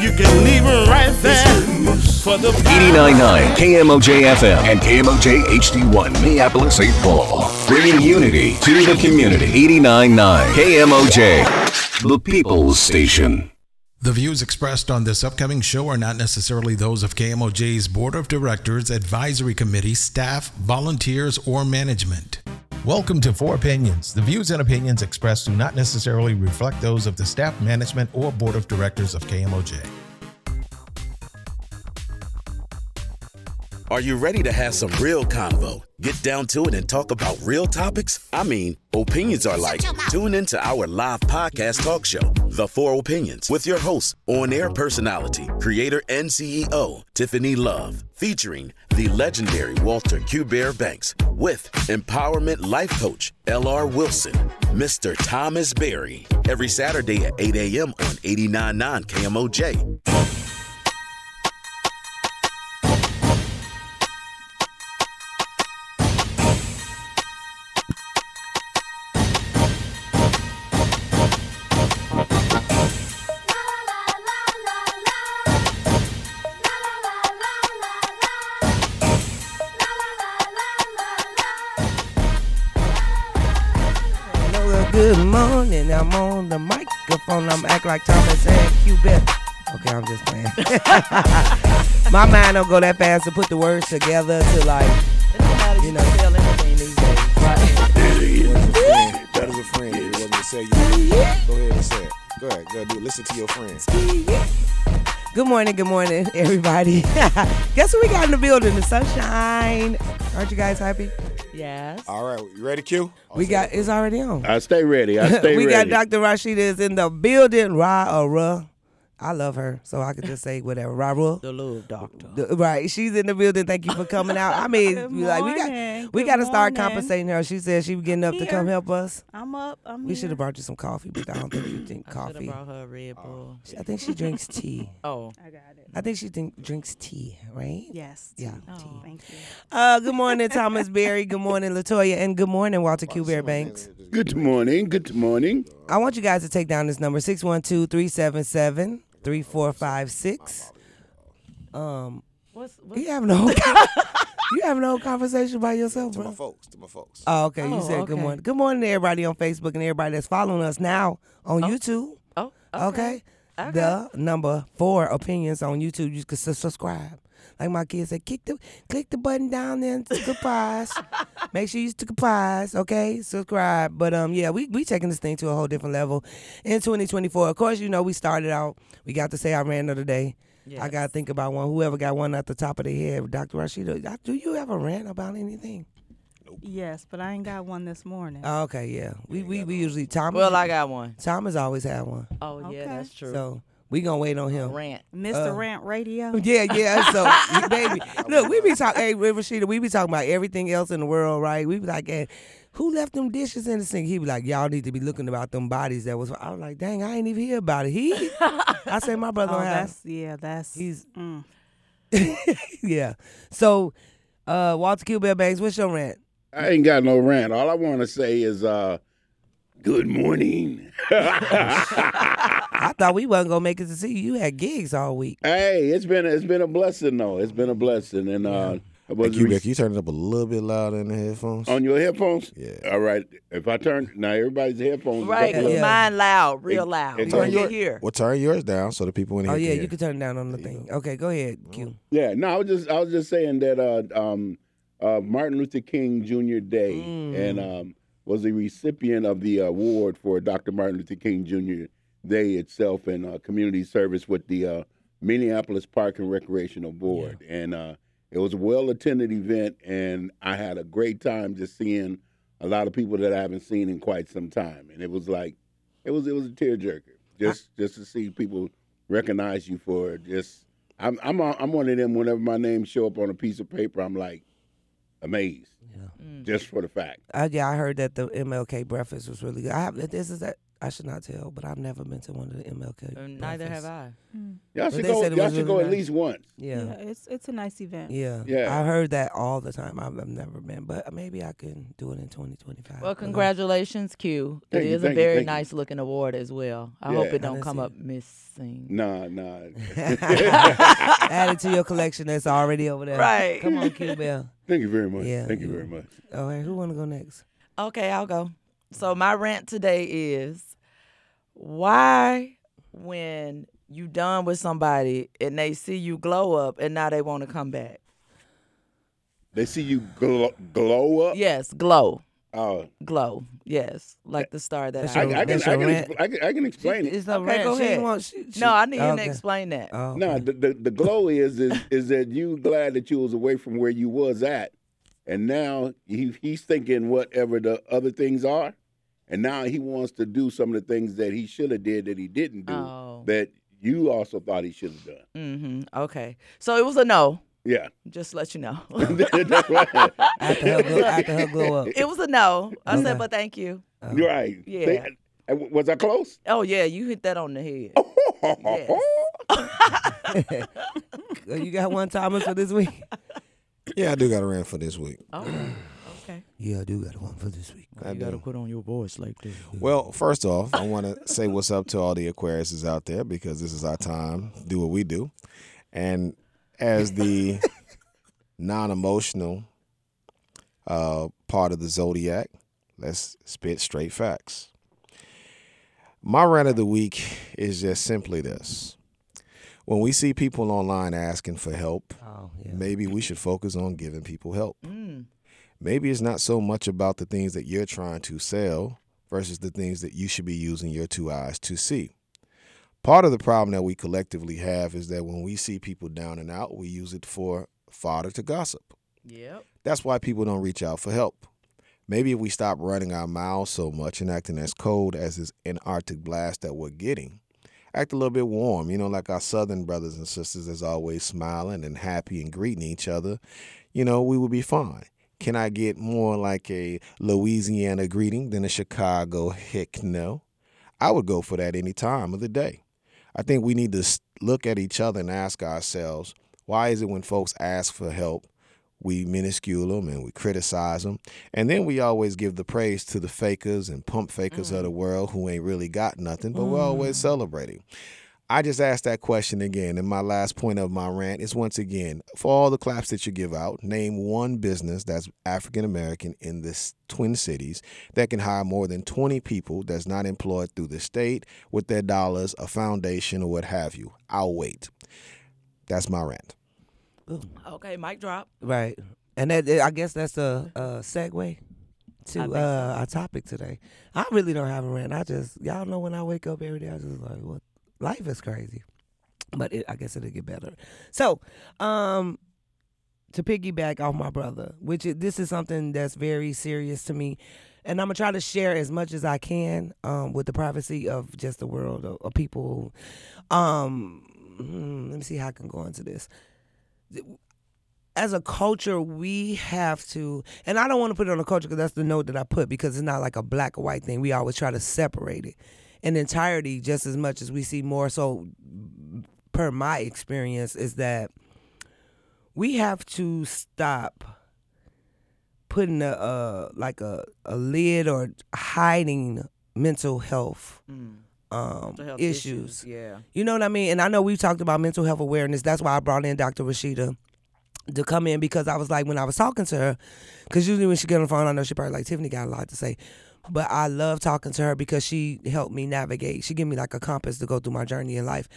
You can leave it right there for the 89.9 KMOJ FM and KMOJ HD1 Minneapolis, St. Paul. Bringing unity to the community. 89.9 KMOJ, the People's Station. The views expressed on this upcoming show are not necessarily those of KMOJ's Board of Directors, Advisory Committee, staff, volunteers, or management. Welcome to Four Opinions. The views and opinions expressed do not necessarily reflect those of the staff, management, or Board of Directors of KMOJ. Are you ready to have some real convo? Get down to it and talk about real topics? I mean, opinions are like. Tune into our live podcast talk show, The Four Opinions, with your host, on air personality, creator, and CEO, Tiffany Love, featuring the legendary Walter Q. Bear Banks, with empowerment life coach, L.R. Wilson, Mr. Thomas Berry, every Saturday at 8 a.m. on 89.9 KMOJ. Microphone. I'm act like Thomas and Cubit. Okay, I'm just playing. My mind don't go that fast to put the words together to like, you know. That is a friend. It wasn't to say you. Go ahead and say it. Go ahead. Go do it. Listen to your friends. Good morning, good morning, everybody. Guess what we got in the building? The sunshine. Aren't you guys happy? Yes. All right. You ready, Q? We got it's already on. I stay ready. I stay ready. we ready. got Dr. Rashida is in the building. Ra or Ra. I love her, so I could just say whatever. Ra Ra. The love doctor. The- Right, she's in the building. Thank you for coming out. I mean, Good like we got we got to start compensating her. She said she was getting up to come help us. I'm up. I'm We should have brought you some coffee, but I don't think you drink I should have coffee. brought her a Red Bull. I think she drinks tea. Oh. I got it. I think she think, drinks tea, right? Yes. Yeah, Oh. tea. Thank you. Uh, good morning, Thomas Berry. Good morning, Latoya, and good morning, Walter Q. Bear Banks. Good morning. Good morning. I want you guys to take down this number 612-377-3456. Um, What's, what's you having a whole you having a whole conversation by yourself, To my folks. To my folks. Oh, okay. You Oh, said good okay. morning. Good morning to everybody on Facebook and everybody that's following us now on YouTube. Oh, Okay. okay. Okay. The number four opinions on YouTube. You can su- subscribe. Like my kids said, click the click the button down there and stick a prize. Make sure you stick a prize, okay? Subscribe. But um, yeah, we we taking this thing to a whole different level in 2024. Of course, you know we started out. We got to say I ran of the day. I gotta think about one. Whoever got one at the top of their head, Dr. Rashida. Do you have a rant about anything? Yes, but I ain't got one this morning. Oh, okay, yeah. We we, we usually Thomas. Well, I got one. Thomas always had one, Oh, yeah, Okay. that's true. so we gonna wait on him. Rant. Mr. uh, Rant Radio. Yeah, yeah. So, baby, look, we be talking. Hey, Rashida, we be talking about everything else in the world, right? We be like, hey, who left them dishes in the sink? He be like, y'all need to be looking about them bodies that was. I was like, dang, I ain't even hear about it. He, I say my brother Oh, don't that's yeah, that's He's mm. yeah. So, uh, Walter Q. Bear Banks, what's your rant? I ain't got no rant. All I want to say is, uh, good morning. I thought we wasn't gonna make it to see you. You had gigs all week. hey, it's been it's been a blessing though. It's been a blessing, and uh, I Hey, was Q, re- Beck, you turn it up a little bit louder in the headphones. on your headphones. Yeah. All right. If I turn now, everybody's headphones. is Right. up a Yeah. Mine loud, real It- loud. it So turn your- hear. Well, turn yours down so the people in here Oh yeah, hear. you can turn it down on the thing. Okay, go ahead, Q. Yeah. No, I was just I was just saying that uh, um, uh, Martin Luther King Jr. Day Mm. and um, was the recipient of the award for Dr. Martin Luther King Jr. Day itself and uh, community service with the uh, Minneapolis Park and Recreational Board. And uh, it was a well attended event, and I had a great time just seeing a lot of people that I haven't seen in quite some time. And it was like, it was it was a tearjerker just just to see people recognize you for just. I'm I'm a- I'm one of them. Whenever my name show up on a piece of paper, I'm like amazed, just for the fact. Uh, yeah, I heard that the MLK breakfast was really good. I have this is that I should not tell, but I've never been to one of the MLK. And oh, neither have breakfasts. I. Mm. Y'all But should they go. said it Y'all was should really go at nice. least once. Yeah. Yeah. it's it's a nice event. Yeah. Yeah. I heard that all the time. I've, I've never been, but maybe I can do it in 2025. Well, congratulations, Q. It Thank you, is a thank you, very thank you. nice looking award as well. I Yeah. hope it don't didn't come see up missing. Nah, nah. Add it to your collection that's already over there. Right. Come on, Q Bell. Thank you very much. Yeah, Thank you very much. All right, who want to go next? Okay, I'll go. So my rant today is why when you done with somebody and they see you glow up and now they want to come back. They see you glow, glow up. Yes, glow. Oh, Glow. Yes. Like the star that I, I, I can, I can, rant? I can, I can explain it. It's a Okay, rant. go She ahead. she- she- No, I need him okay. to explain that. Oh, No, the, the the glow is, is is that you glad that you was away from where you was at, and now he he's thinking whatever the other things are, and now he wants to do some of the things that he should have did that he didn't do Oh. that you also thought he should have done. Mm-hmm. Okay. So it was a no. Yeah, Just to let you know. that's right. After her, glow, after her glow up. it was a no. I Okay. said, but thank you. You're right. Yeah. They- was I close? Oh yeah, you hit that on the head. Yes. you got one timers for this week? Yeah, I do got a rant for this week. Oh, okay. Yeah, I do got one for this week. I you gotta do. put on your voice like this. Well, first off, I want to say what's up to all the Aquariuses out there because this is our time. Do what we do. And as the non emotional uh, part of the zodiac, let's spit straight facts. My rant of the week is just simply this. When we see people online asking for help, Oh, yeah. maybe we should focus on giving people help. Mm. Maybe it's not so much about the things that you're trying to sell versus the things that you should be using your two eyes to see. Part of the problem that we collectively have is that when we see people down and out, we use it for fodder to gossip. Yep. That's why people don't reach out for help. Maybe if we stop running our mouths so much and acting as cold as this Antarctic blast that we're getting, act a little bit warm, you know, like our southern brothers and sisters that's always smiling and happy and greeting each other, you know, we would be fine. Can I get more like a Louisiana greeting than a Chicago heck no? I would go for that any time of the day. I think we need to look at each other and ask ourselves, why is it when folks ask for help, we minuscule them and we criticize them, and then we always give the praise to the fakers and pump fakers of the mm. world who ain't really got nothing, but we're always mm. celebrating. I just asked that question again, and my last point of my rant is once again for all the claps that you give out, name one business that's African American in this Twin Cities that can hire more than 20 people that's not employed through the state with their dollars, a foundation, or what have you. I'll wait. That's my rant. Okay, mic drop. Right. And that I guess that's a, a segue to I think uh, our topic today. I really don't have a rant. I just y'all know when I wake up every day, I just like, what? Life is crazy, but it, I guess it'll get better. So, um, to piggyback off my brother, which is, this is something that's very serious to me, and I'm gonna try to share as much as I can um, with the privacy of just the world of, of people. Um, hmm, let me see how I can go into this as a culture, we have to, and I don't want to put it on a culture because that's the note that I put because it's not like a black or white thing. We always try to separate it in entirety just as much as we see more. So, per my experience, is that we have to stop putting a uh, like a, a lid or hiding mental health um, Mental health issues. Yeah. You know what I mean? And I know we've talked about mental health awareness. That's why I brought in Dr. Rashida to come in because I was like, when I was talking to her, because usually when she get on the phone, I know she probably like, Tiffany got a lot to say. But I love talking to her because she helped me navigate. She gave me like a compass to go through my journey in life.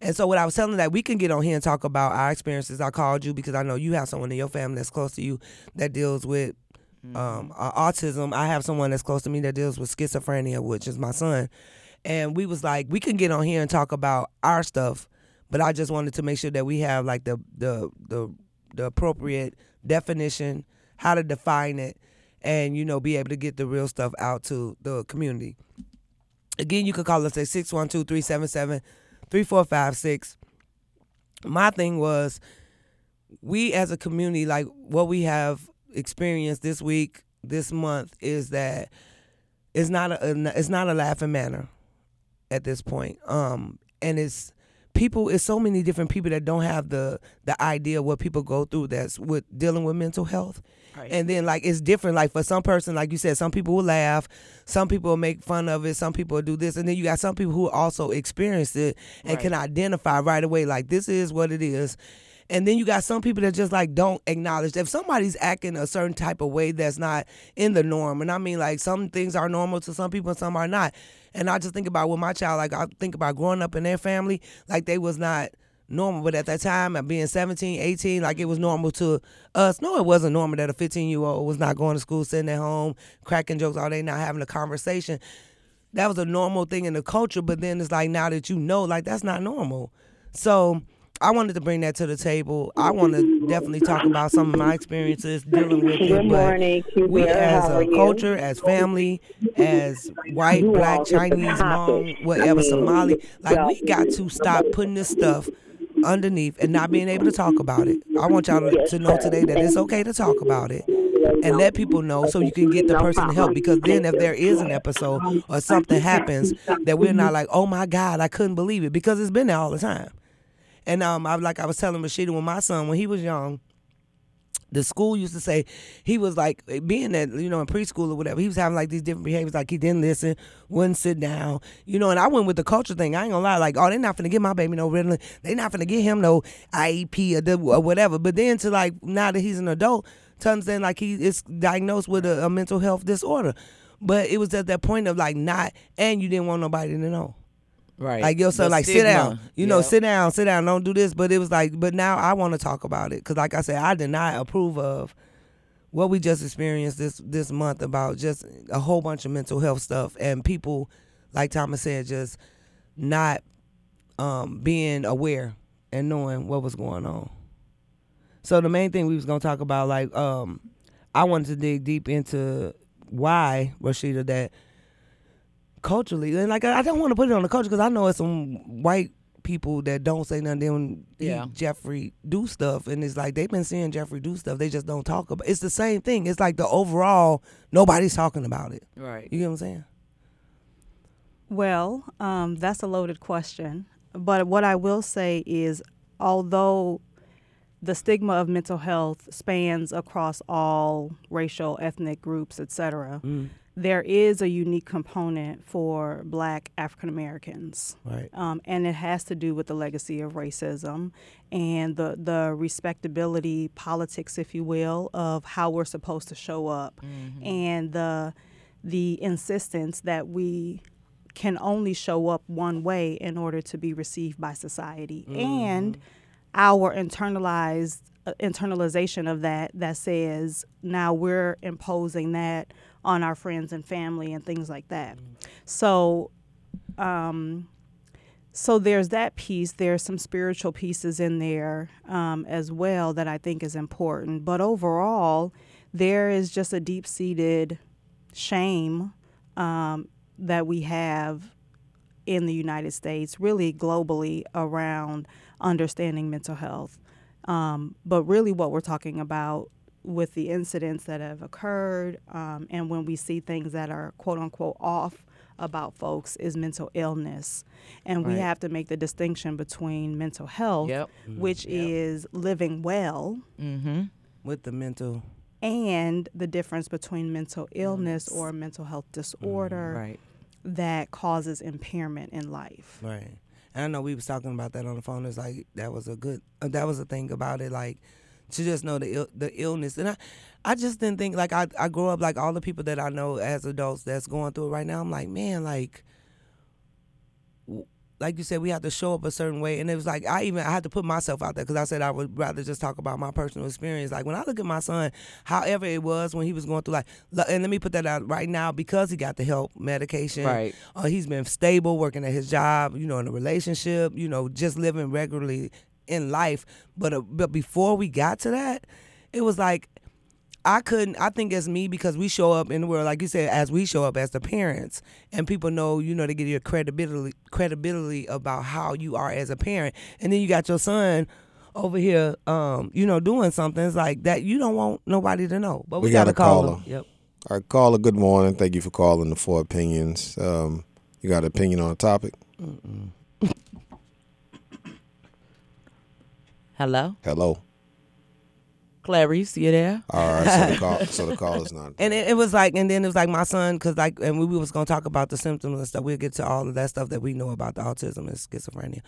And so what I was telling that we can get on here and talk about our experiences. I called you because I know you have someone in your family that's close to you that deals with um, uh, autism. I have someone that's close to me that deals with schizophrenia, which is my son. And we was like, we can get on here and talk about our stuff, but I just wanted to make sure that we have like the the the the appropriate definition, how to define it, and you know, be able to get the real stuff out to the community. Again, you can call us at 612-377-3456. My thing was we as a community, like what we have experienced this week, this month, is that it's not a it's not a laughing manner. at this point. Um, and it's people. It's so many different people that don't have the the idea what people go through. That's with dealing with mental health. Right. And then like it's different. Like for some person, like you said, some people will laugh, some people will make fun of it, some people will do this, and then you got some people who also experienced it and Right. can identify right away. Like this is what it is. And then you got some people that just like don't acknowledge if somebody's acting a certain type of way that's not in the norm. And I mean like some things are normal to some people and some are not. And I just think about with my child, like I think about growing up in their family, like they was not normal. But at that time, at being 17, 18, like it was normal to us. No, it wasn't normal that a 15 year old was not going to school, sitting at home, cracking jokes all day, not having a conversation. That was a normal thing in the culture. But then it's like now that you know, like that's not normal. So I wanted to bring that to the table. I want to definitely talk about some of my experiences dealing with it. Good but morning, Cuba. we as a culture, as family, as white, You black, all get the Chinese, mom, whatever, Somali, like we got to stop putting this stuff underneath and not being able to talk about it. I want y'all to, to know today that it's okay to talk about it and let people know so you can get the person help because then if there is an episode or something happens that we're not like, oh my God, I couldn't believe it because it's been there all the time. And um, I like I was telling Rashida when my son when he was young, the school used to say he was like being that you know in preschool or whatever he was having like these different behaviors like he didn't listen wouldn't sit down you know and i went with the culture thing i ain't gonna lie like oh they're not gonna get my baby no ritalin they're not gonna get him no iep or whatever but then to like now that he's an adult to understand like he is diagnosed with a, a mental health disorder but it was at that point of like not and you didn't want nobody to know Right. like yo, The like sit down. stigma. You know, sit down, sit down. Don't do this. But it was like, but now I want to talk about it because, like I said, I did not approve of what we just experienced this this month about just a whole bunch of mental health stuff and people, like Thomas said, just not um, being aware and knowing what was going on. So the main thing we was gonna talk about, like, um, I wanted to dig deep into why Rashida that culturally and like I don't want to put it on the culture because I know it's some white people that don't say nothing then Yeah. Jeffrey do stuff and it's like they've been seeing Jeffrey do stuff they just don't talk about it's the same thing it's like the overall nobody's talking about it Right. you get what I'm saying Well, um, that's a loaded question. But what I will say is, although the stigma of mental health spans across all racial, ethnic groups, etc., there is a unique component for Black African Americans. right. Um, and it has to do with the legacy of racism and the the respectability politics, if you will, of how we're supposed to show up, and the the insistence that we can only show up one way in order to be received by society, and our internalized uh, internalization of that that says now we're imposing that on our friends and family and things like that. So um, so there's that piece. There's some spiritual pieces in there um, as well that I think is important. But overall, there is just a deep seated shame um, that we have in the United States, really globally, around understanding mental health. Um, but really, what we're talking about with the incidents that have occurred um, and when we see things that are quote unquote off about folks is mental illness. And we have to make the distinction between mental health, Yep. which is living well, Mm-hmm. with the mental and the difference between mental illness or mental health disorder Right. that causes impairment in life. Right. And I know we was talking about that on the phone. It's like that was a good. Uh, that was a thing about it. Like to just know the Ill, the illness, and I, I just didn't think like I I grew up like all the people that I know as adults that's going through it right now. I'm like, man, like. Like you said, we have to show up a certain way, and it was like I even I had to put myself out there because I said I would rather just talk about my personal experience. Like when I look at my son, however it was when he was going through like, and let me put that out right now because he got the help medication, Right. uh, he's been stable, working at his job, you know, in a relationship, you know, just living regularly in life. But uh, but before we got to that, it was like I couldn't. I think as me because we show up in the world, like you said, as we show up as the parents, and people know, you know, they get your credibility credibility about how you are as a parent, and then you got your son over here, um, you know, doing something it's like that. You don't want nobody to know, but we, We got gotta a call caller. Yep. All right, caller. Good morning. Thank you for calling the Four Opinions. Um, You got an opinion on a topic? Hello, Hello. Clarice, you there? All right. So the call, so the call is not. And it, it was like, and then it was like my son, because like, and we, we was gonna talk about the symptoms and stuff. We'll get to all of that stuff that we know about the autism and schizophrenia.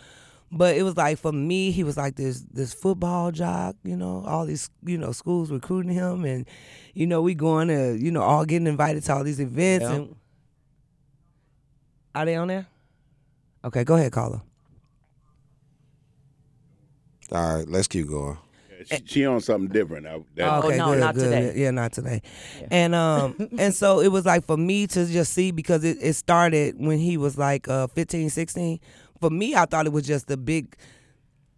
But it was like for me, he was like this this football jock, you know, all these you know schools recruiting him, and you know we going to you know all getting invited to all these events. Yeah. And are they on there? Okay, go ahead, caller. All right. Let's keep going. She, she on something different. I, that, Oh, no, not today. Yeah, not today. And um and so it was like for me to just see because it, it started when he was like uh 15, 16. For me, I thought it was just the big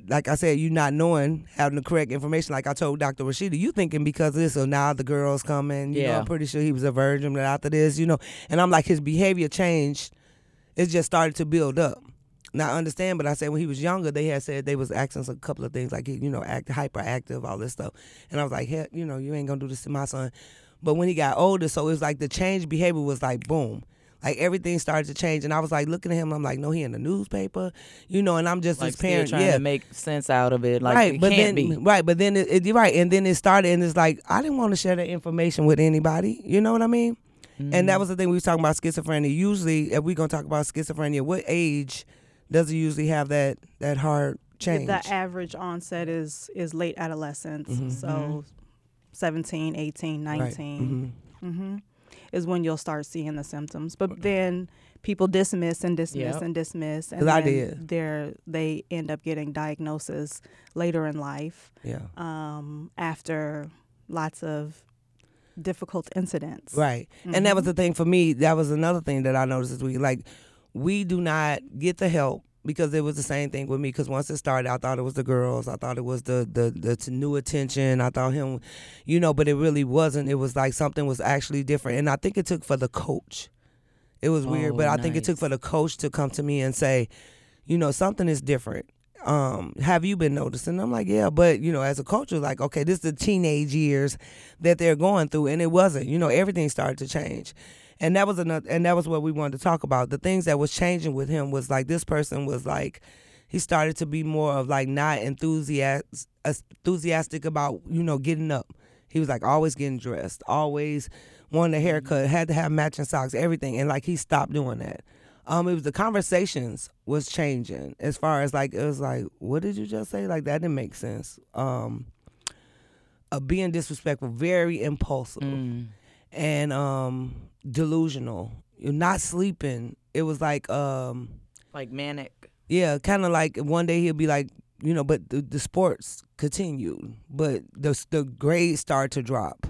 like I said, you not knowing, having the correct information. Like I told Dr. Rashida, you thinking because of this, so now the girls coming. You know, Yeah. I'm pretty sure he was a virgin, but after this, you know, and I'm like, his behavior changed. It just started to build up. Now I understand, but I said when he was younger, they had said they was asking a couple of things like he, you know, act hyperactive, all this stuff, and I was like, heck, you know, you ain't gonna do this to my son. But when he got older, so it was like the change behavior was like boom. Like everything started to change, and I was like looking at him. I'm like, no, he in the newspaper, you know, and I'm just Like his parent. trying yeah, to make sense out of it. Like right, it but can't then be. right, but then it, it you're right, and then it started, and it's like I didn't want to share that information with anybody. You know what I mean? And Mm-hmm. that was the thing we was talking about schizophrenia. Usually, if we're gonna talk about schizophrenia, what age does it usually have that that hard change? The average onset is is late adolescence. Mm-hmm. So 17, 18, 19 Mm-hmm. is when you'll start seeing the symptoms. But then people dismiss and dismiss Yep. and dismiss. And 'Cause I then did. They're, they end up getting diagnosis later in life yeah, um, after lots of difficult incidents. right. And that was the thing for me. That was another thing that I noticed this week. Like, we do not get the help. Because it was the same thing with me. Because once it started, I thought it was the girls. I thought it was the the the new attention. I thought him, you know, but it really wasn't. It was like something was actually different. And I think it took for the coach. It was weird, Oh, but I think it took for the coach to come to me and say, you know, something is different. Um, have you been noticing? I'm like, yeah, but you know, as a coach, was like, okay, this is the teenage years that they're going through, and it wasn't. You know, everything started to change, and that was another, and that was what we wanted to talk about. The things that was changing with him was like this person was like, he started to be more of like not enthusiastic, enthusiastic about you know getting up. He was like always getting dressed, always wanting a haircut, had to have matching socks, everything, and like he stopped doing that. Um, it was the conversations was changing as far as like it was like, what did you just say? Like that didn't make sense. Um, uh, being disrespectful, very impulsive, Mm. and um, delusional. You're not sleeping. It was like um, Like manic. yeah, kind of like one day he'll be like, you know, but the, the sports continued, but the the grades started to drop.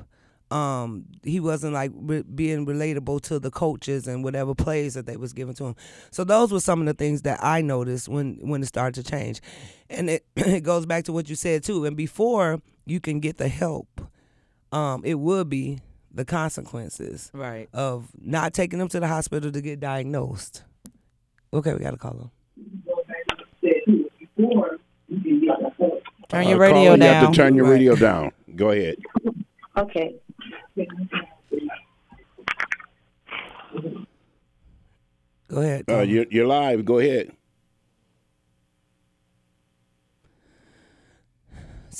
Um, he wasn't like re- being relatable to the coaches and whatever plays that they was giving to him. So those were some of the things that I noticed when when it started to change, and it it goes back to what you said too. And before you can get the help, um, it would be the consequences Right. of not taking them to the hospital to get diagnosed. Okay, we got to call them. Turn Uh, your radio caller, You have to turn your Right. radio down. Go ahead. Okay. Go ahead. Uh, you're, you're live. Go ahead.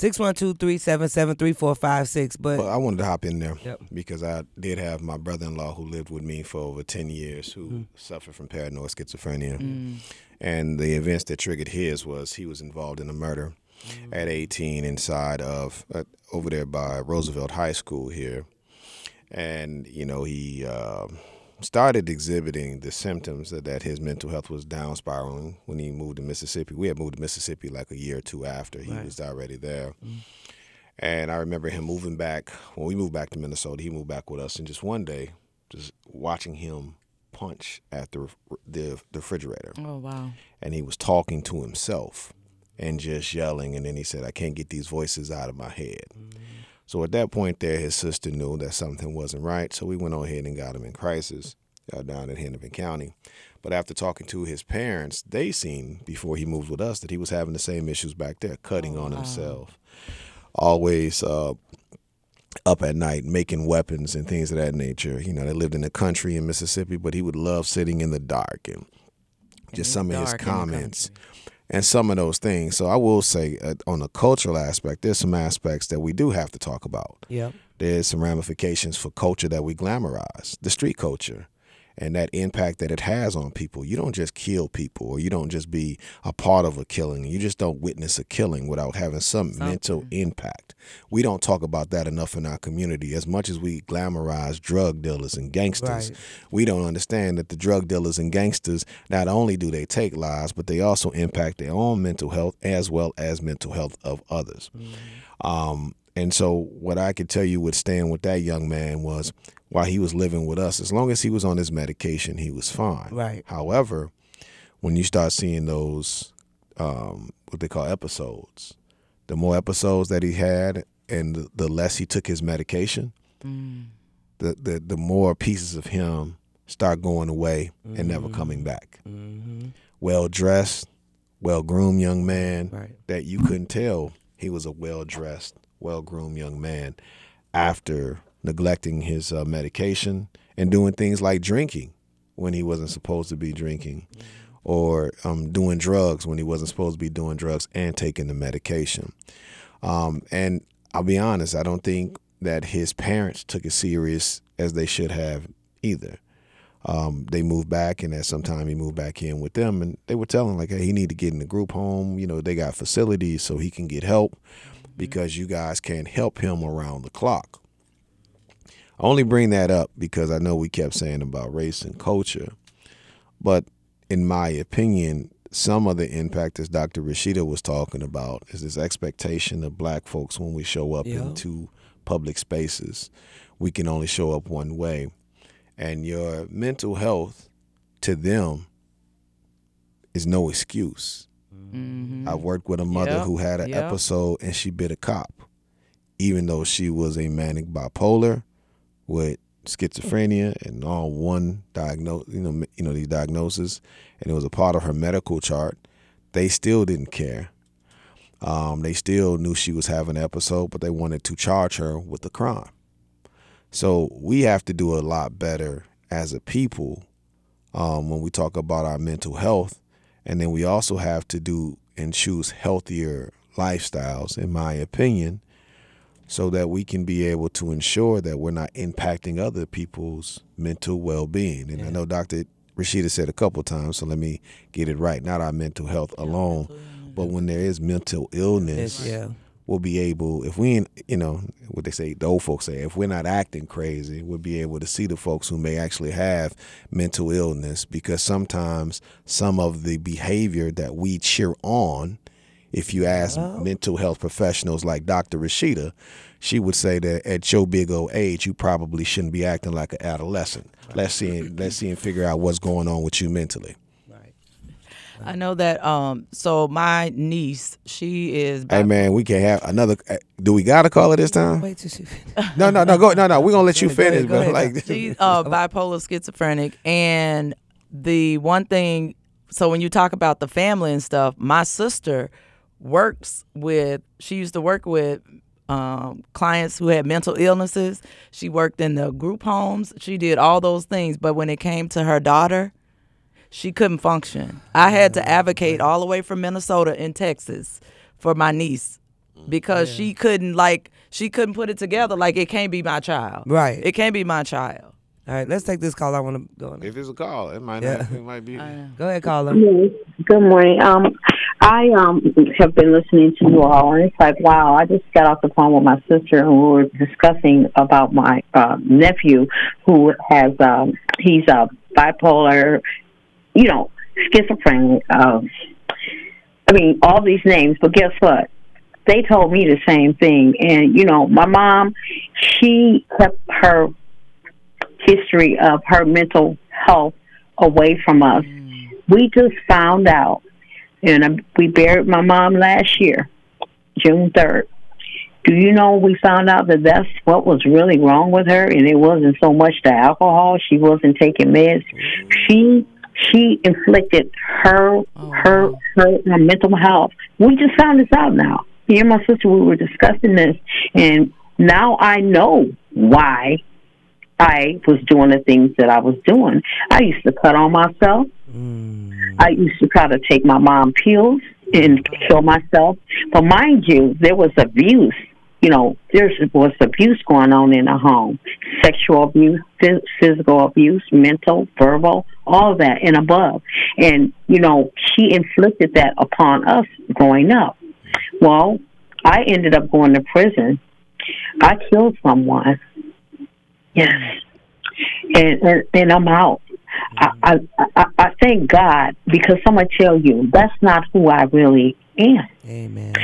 612-377-3456. But Well, I wanted to hop in there Yep. because I did have my brother-in-law who lived with me for over ten years, who Mm-hmm. suffered from paranoid schizophrenia, Mm. and the events that triggered his was he was involved in a murder Mm-hmm. at 18 inside of uh, over there by Roosevelt High School here, and you know he. Uh, started exhibiting the symptoms that, that his mental health was down spiraling when he moved to Mississippi. We had moved to Mississippi like a year or two after he Right. was already there. Mm-hmm. And I remember him moving back when we moved back to Minnesota. He moved back with us, and just one day, just watching him punch at the the, the refrigerator, Oh wow. and he was talking to himself and just yelling. And then he said, "I can't get these voices out of my head." Mm-hmm. So at that point, there, his sister knew that something wasn't right. So we went on ahead and got him in crisis uh, down in Hennepin County. But after talking to his parents, they seen before he moved with us that he was having the same issues back there, cutting on himself, always uh, up at night making weapons and things of that nature. You know, they lived in the country in Mississippi, but he would love sitting in the dark and just some of his dark in the comments and some of those things. So I will say, uh, on the cultural aspect, there's some aspects that we do have to talk about. Yep. There's some ramifications for culture that we glamorize, the street culture, and that impact that it has on people. You don't just kill people, or you don't just be a part of a killing. You just don't witness a killing without having some mental impact. We don't talk about that enough in our community. As much as we glamorize drug dealers and gangsters, Right. we don't understand that the drug dealers and gangsters not only do they take lives, but they also impact their own mental health as well as mental health of others. Um, and so, what I could tell you with staying with that young man was while he was living with us, as long as he was on his medication, he was fine. Right. However, when you start seeing those, um, what they call episodes, the more episodes that he had and the, the less he took his medication, mm. the, the, the more pieces of him start going away and never mm-hmm. coming back. Mm-hmm. Well dressed, well groomed young man Right. that you couldn't tell he was a well dressed, well groomed young man after neglecting his uh, medication and doing things like drinking when he wasn't supposed to be drinking or um, doing drugs when he wasn't supposed to be doing drugs and taking the medication. Um, and I'll be honest, I don't think that his parents took it serious as they should have either. Um, they moved back, and at some time he moved back in with them, and they were telling like, "Hey, he need to get in the group home. You know, they got facilities so he can get help because you guys can't help him around the clock." I only bring that up because I know we kept saying about race and culture, but in my opinion, some of the impact, as Dr. Rashida was talking about, is this expectation of black folks when we show up Yeah. into public spaces, we can only show up one way. And your mental health to them is no excuse. I worked with a mother Yep, who had an yep. episode and she bit a cop, even though she was a manic bipolar with schizophrenia and all one diagnose, you know, you know these diagnoses, and it was a part of her medical chart. They still didn't care. Um, they still knew she was having an episode, but they wanted to charge her with the crime. So we have to do a lot better as a people um, when we talk about our mental health, and then we also have to do and choose healthier lifestyles, in my opinion, so that we can be able to ensure that we're not impacting other people's mental well-being. And I know Dr. Rashida said a couple times, so let me get it right. Not our mental health alone, but when there is mental illness, yeah. We'll be able, if we, you know, what they say, the old folks say, if we're not acting crazy, we'll be able to see the folks who may actually have mental illness because sometimes some of the behavior that we cheer on, if you ask mental health professionals like Dr. Rashida, she would say that at your big old age, you probably shouldn't be acting like an adolescent. Let's see, let's see and figure out what's going on with you mentally. I know that. Um, so my niece, she is. Hey man, we can't have another. uh, Do we gotta call it this time? Wait till she. No, no, no. Go, no, no. We're gonna let you Go ahead, finish, go bro. ahead, Like, She's uh, bipolar schizophrenic, and the one thing. So when you talk about the family and stuff, my sister works with. She used to work with um, clients who had mental illnesses. She worked in the group homes. She did all those things, but when it came to her daughter, she couldn't function. I had to advocate all the way from Minnesota in Texas for my niece because she couldn't like she couldn't put it together. Like it can't be my child. Right. It can't be my child. All right, let's take this call. I want to go. On. if it's a call, it might Yeah. not. It might be. Go ahead, caller. Good morning. Um, I um have been listening to you all, and it's like, wow! I just got off the phone with my sister, and we were discussing about my uh, nephew who has um he's a bipolar, you know, schizophrenic. Um, I mean, all these names, but guess what? They told me the same thing, and you know, my mom, she kept her history of her mental health away from us. We just found out, and um, we buried my mom last year, June 3rd. Do you know we found out that that's what was really wrong with her, and it wasn't so much the alcohol. She wasn't taking meds. She she inflicted her her her uh, mental health. We just found this out now. Me and my sister we were discussing this, and now I know why I was doing the things that I was doing. I used to cut on myself. I used to try to take my mom pills and kill myself. But mind you, there was abuse. You know, there was abuse going on in the home sexual abuse, physical abuse, mental, verbal, all that and above. And, you know, she inflicted that upon us growing up. Well, I ended up going to prison. I killed someone. Yes. And, and, and I'm out. I, I, I, I thank God because I'm tell you, that's not who I really am. Amen.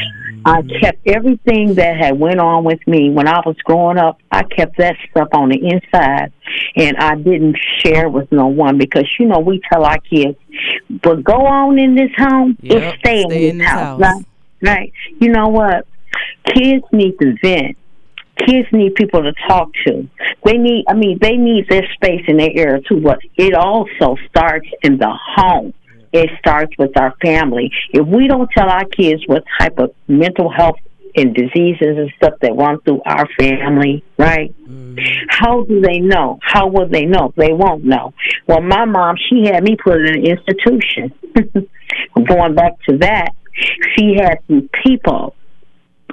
I mm-hmm. kept everything that had went on with me when I was growing up. I kept that stuff on the inside, and I didn't share with no one because you know we tell our kids, "But go on in this home, Yep, and stay, in in this this house." house. Right? right? You know what? Kids need to vent. Kids need people to talk to. They need, I mean, they need their space and their area too. But it also starts in the home it starts with our family. If we don't tell our kids what type of mental health and diseases and stuff that run through our family, right? Mm-hmm. How do they know? How will they know? They won't know. Well, my mom, she had me put in an institution. Going back to that, she had some people,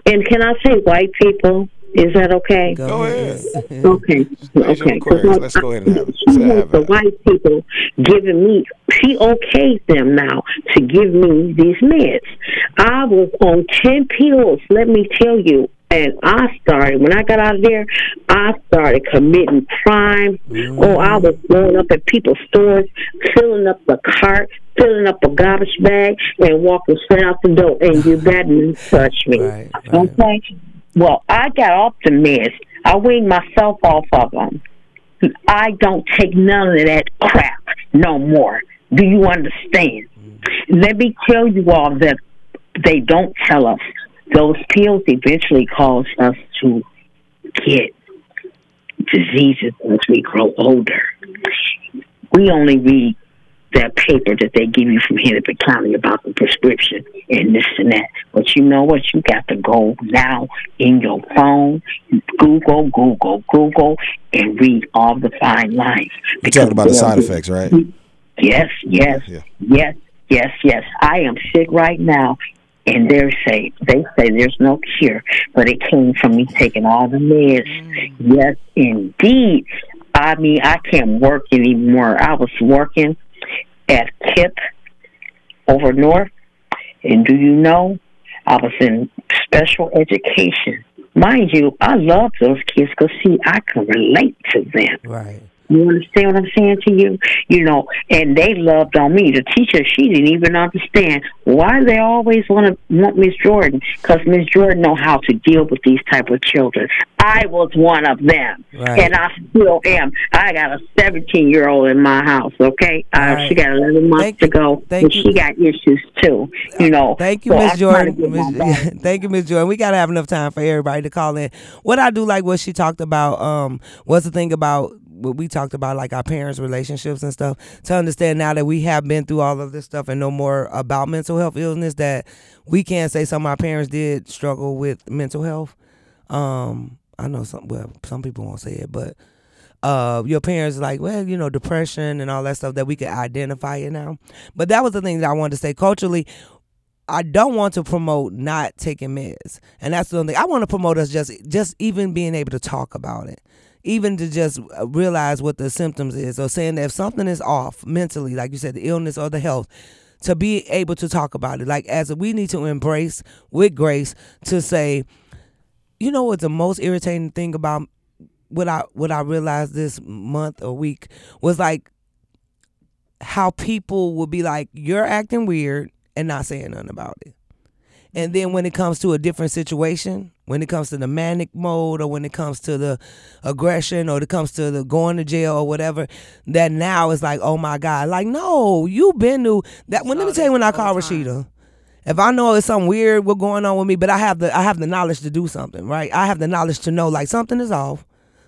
and can I say white people? Is that okay? Go ahead. Okay. Raise Okay. queries. Let's go ahead and have it. She Let's have the it. white people giving me. She okayed them now to give me these meds. I was on ten pills. Let me tell you. And I started when I got out of there. I started committing crime. Mm-hmm. Oh, I was going up at people's stores, filling up the cart, filling up a garbage bag, and walking straight out the door. And you better not touch me. Right, right. Okay. Well, I got off the meds. I weaned myself off of them. I don't take none of that crap no more. Do you understand? Mm. Let me tell you all that they don't tell us. Those pills eventually cause us to get diseases as we grow older. We only read that paper that they give you from Hennepin County about the prescription and this and that. But you know what? You got to go now in your phone, Google, Google, Google, and read all the fine lines. You're talking about the side effects, right? Yes, yes, Yeah. yes, yes, yes. I am sick right now, and they say they say there's no cure, but it came from me taking all the meds. Mm. Yes, indeed. I mean, I can't work anymore. I was working at KIPP over north, and do you know, I was in special education. Mind you, I love those kids because see, I can relate to them. Right. You understand what I'm saying to you? You know, and they loved on me. The teacher, she didn't even understand why they always want to want Miss Jordan because Miss Jordan know how to deal with these type of children. I was one of them, Right. and I still am. I got a 17 year old in my house. Okay, uh, Right. she got 11 months Thank to go, Thank and you. she got issues too. You know. Thank you, So Miss I try to Jordan. get my Miss- back. Thank you, Miss Jordan. We gotta have enough time for everybody to call in. What I do like what she talked about um was the thing about what we talked about, like our parents' relationships and stuff. To understand now that we have been through all of this stuff and know more about mental health illness, that we can't say some of our parents did struggle with mental health. Um, I know some. Well, some people won't say it, but uh, your parents like, well, you know, depression and all that stuff that we can identify it now. But that was the thing that I wanted to say culturally. I don't want to promote not taking meds, and that's the only thing I want to promote us just just even being able to talk about it, even to just uh, realize what the symptoms is, or saying that if something is off mentally, like you said, the illness or the health, to be able to talk about it. Like as we need to embrace with grace to say, you know what the most irritating thing about what I what I realized this month or week was like how people would be like, You're acting weird and not saying nothing about it. And then when it comes to a different situation, when it comes to the manic mode or when it comes to the aggression or it comes to the going to jail or whatever, that now it's like, oh my God. Like, no, you've been to that when let me tell you when I call Rashida. If I know it's something weird what going on with me, but I have the I have the knowledge to do something, right? I have the knowledge to know like something is off.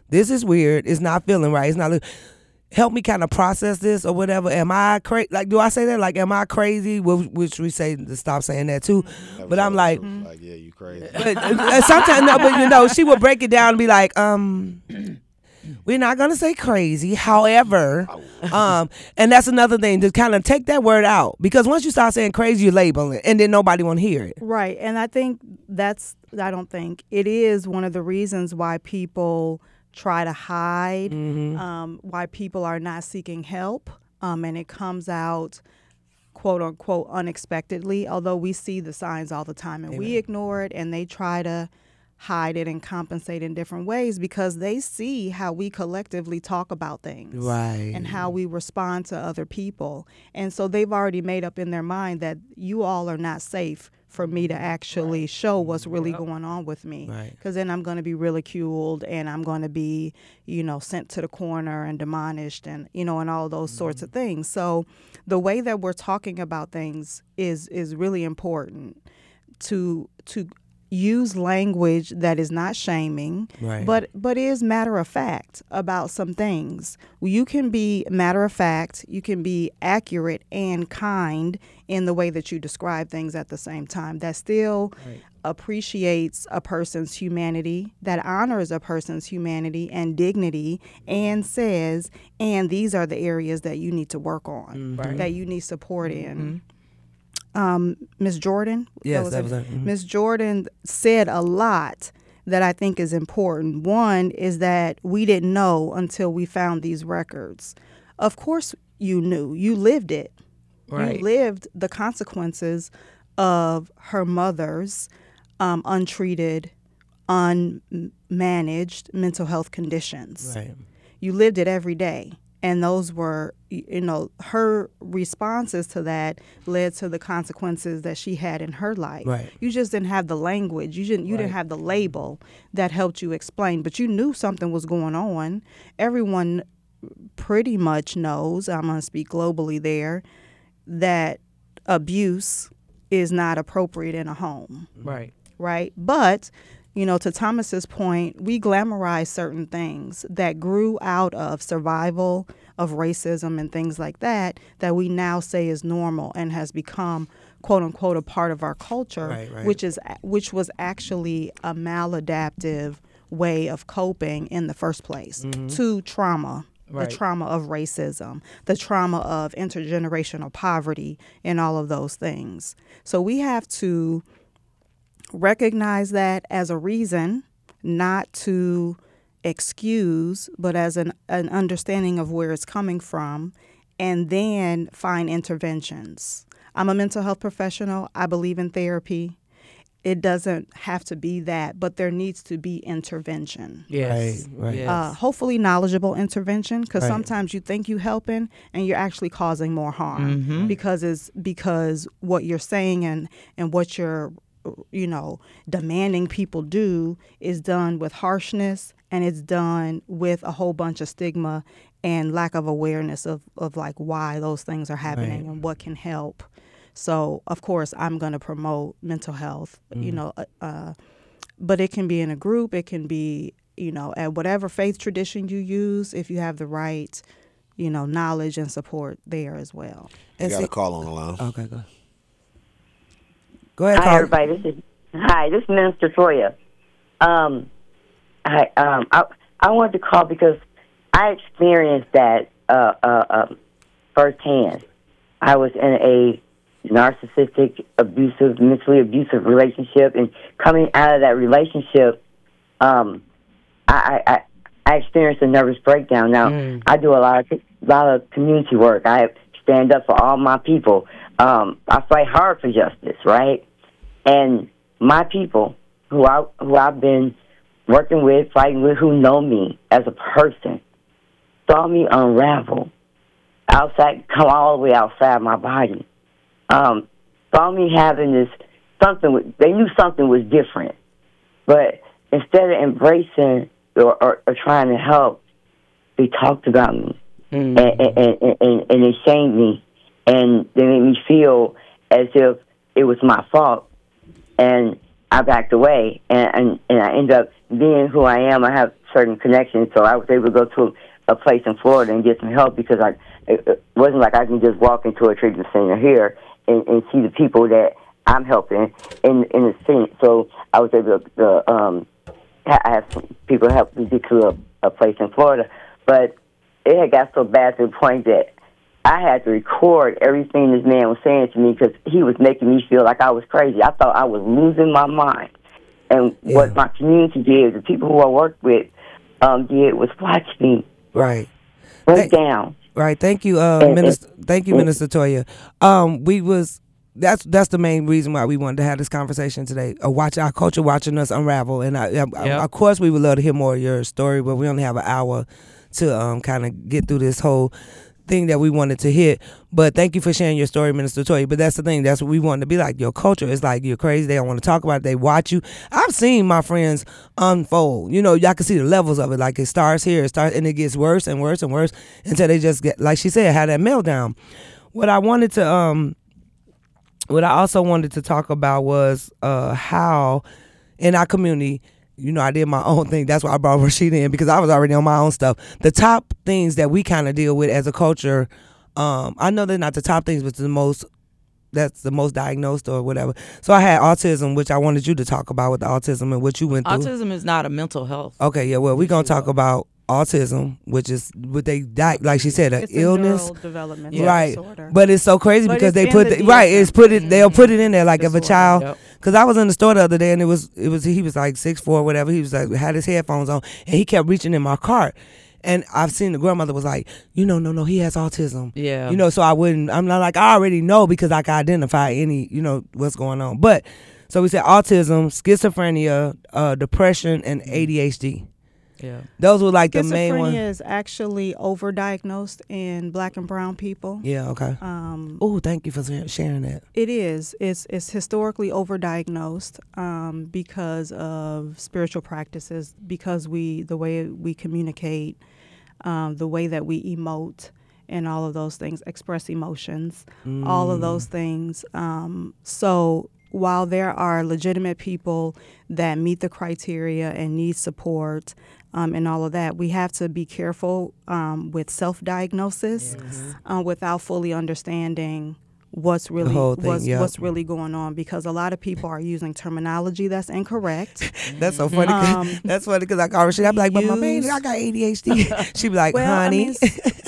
This is weird. It's not feeling right. It's not help me kind of process this or whatever. Am I crazy? Like, do I say that? Like, am I crazy? Wh- Which we say to stop saying that too. But I'm like, Like, yeah, you you crazy. But uh, sometimes, no, but you know, she would break it down and be like, um, we're not gonna say crazy. However, um, and that's another thing to kind of take that word out because once you start saying crazy, you label it, and then nobody want to hear it. Right. And I think that's, I don't think, it is one of the reasons why people try to hide, um, why people are not seeking help. Um, and it comes out, quote unquote, unexpectedly, although we see the signs all the time and we ignore it and they try to hide it and compensate in different ways because they see how we collectively talk about things Right. and how we respond to other people. And so they've already made up in their mind that you all are not safe for me to actually show what's really going on with me. Right. Because then I'm going to be ridiculed and I'm going to be, you know, sent to the corner and demolished and, you know, and all those sorts of mm-hmm. things. So the way that we're talking about things is is really important to to use language that is not shaming Right. but but is matter of fact about some things. You can be matter of fact you can be accurate and kind in the way that you describe things at the same time. That still appreciates a person's humanity that honors a person's humanity and dignity and says and these are the areas that you need to work on mm-hmm. that you need support in mm-hmm. Um, Miss Jordan. Yes, that was her. Mhm. Miss Jordan said a lot that I think is important. One is that we didn't know until we found these records. Of course, you knew. You lived it. Right. You lived the consequences of her mother's um, untreated, unmanaged mental health conditions Right. you lived it every day and those were you know her responses to that led to the consequences that she had in her life Right. you just didn't have the language you didn't you didn't have the label that helped you explain but you knew something was going on everyone pretty much knows i'm going to speak globally there that abuse is not appropriate in a home Right. right? But, you know, to Thomas's point, we glamorize certain things that grew out of survival of racism and things like that that we now say is normal and has become quote unquote a part of our culture, Right, right. which is which was actually a maladaptive way of coping in the first place mm-hmm. to trauma. Right. The trauma of racism, the trauma of intergenerational poverty, and all of those things. So we have to recognize that as a reason not to excuse, but as an, an understanding of where it's coming from, and then find interventions. I'm a mental health professional. I believe in therapy. It doesn't have to be that, but there needs to be intervention. Yes. Right. Right. Yes. Uh, hopefully, knowledgeable intervention because Right. sometimes you think you're helping and you're actually causing more harm because it's because what you're saying and and what you're you know demanding people do is done with harshness and it's done with a whole bunch of stigma and lack of awareness of, of like why those things are happening Right. and what can help so of course i'm going to promote mental health you know uh, uh, but it can be in a group it can be you know at whatever faith tradition you use if you have the right you know knowledge and support there as well You And got see- a call on the line. Okay, go. Go ahead, Hi, everybody. This is hi. This is Minister Toya. Um, I um I I wanted to call because I experienced that uh, uh, um, firsthand. I was in a narcissistic, abusive, mentally abusive relationship, and coming out of that relationship, um, I, I, I I experienced a nervous breakdown. Now I do a lot of a lot of community work. I stand up for all my people. Um, I fight hard for justice, right? And my people, who I who I've been working with, fighting with, who know me as a person, saw me unravel outside, come all the way outside my body. Um, saw me having this something. They knew something was different, but instead of embracing or, or, or trying to help, they talked about me and, and, and, and, and they shamed me, and they made me feel as if it was my fault, and I backed away, and and, and I ended up being who I am. I have certain connections, so I was able to go to a place in Florida and get some help because I it, wasn't like I can just walk into a treatment center here and, and see the people that I'm helping in in the scene. So I was able to, to um, I have some people help me get to a, a place in Florida, but it had got so bad to the point that I had to record everything this man was saying to me because he was making me feel like I was crazy. I thought I was losing my mind. And what my community did, the people who I worked with um, did was watch me Right. break down. Right. Thank you, uh, And- Minister. Thank you, and- Minister Toya. Um, we was that's that's the main reason why we wanted to have this conversation today. Uh, watch our culture watching us unravel, and I, I, Yep. of course we would love to hear more of your story, but we only have an hour to um kind of get through this whole thing that we wanted to hit. But thank you for sharing your story, Minister Toya. But that's the thing. That's what we want to be like. Your culture is like you're crazy. They don't want to talk about it. They watch you. I've seen my friends unfold. You know, y'all can see the levels of it. Like it starts here, it starts, and it gets worse and worse and worse until they just get, like she said, had that meltdown. What I wanted to, um, what I also wanted to talk about was uh how in our community. You know, I did my own thing. That's why I brought Rashida in because I was already on my own stuff. The top things that we kind of deal with as a culture, um, I know they're not the top things, but the most that's the most diagnosed or whatever. So I had autism, which I wanted you to talk about with the autism and what you went through. Autism is not a mental health. Okay, yeah. Well, we're gonna talk about autism, which is what they di- like she said, an It's a illness, right? disorder. But it's so crazy But because they put the the, right. It's put it. They'll put it in there like if a child. Yep. Cause I was in the store the other day and it was it was he was like six four whatever he was like had his headphones on and he kept reaching in my cart. And I've seen the grandmother was like, you know, no, no, he has autism. Yeah. You know, so I wouldn't. I'm not like I already know because I can identify any, you know, what's going on. But so we said autism, schizophrenia, uh, depression, and ADHD. Yeah. Those were like the main Schizophrenia ones. is actually overdiagnosed in black and brown people. Yeah. Okay. Um, oh, thank you for sharing that. It is. It's it's historically overdiagnosed um, because of spiritual practices, because we the way we communicate, um, the way that we emote, and all of those things, express emotions, all of those things. Um, so while there are legitimate people that meet the criteria and need support. Um, and all of that, we have to be careful um, with self-diagnosis uh, without fully understanding what's really thing, what's, yep. what's really going on because a lot of people are using terminology that's incorrect. That's so funny. 'cause- Um, that's funny because I call her shit. I'm like, but my man, I got ADHD. She'd be like, well, I honey. mean,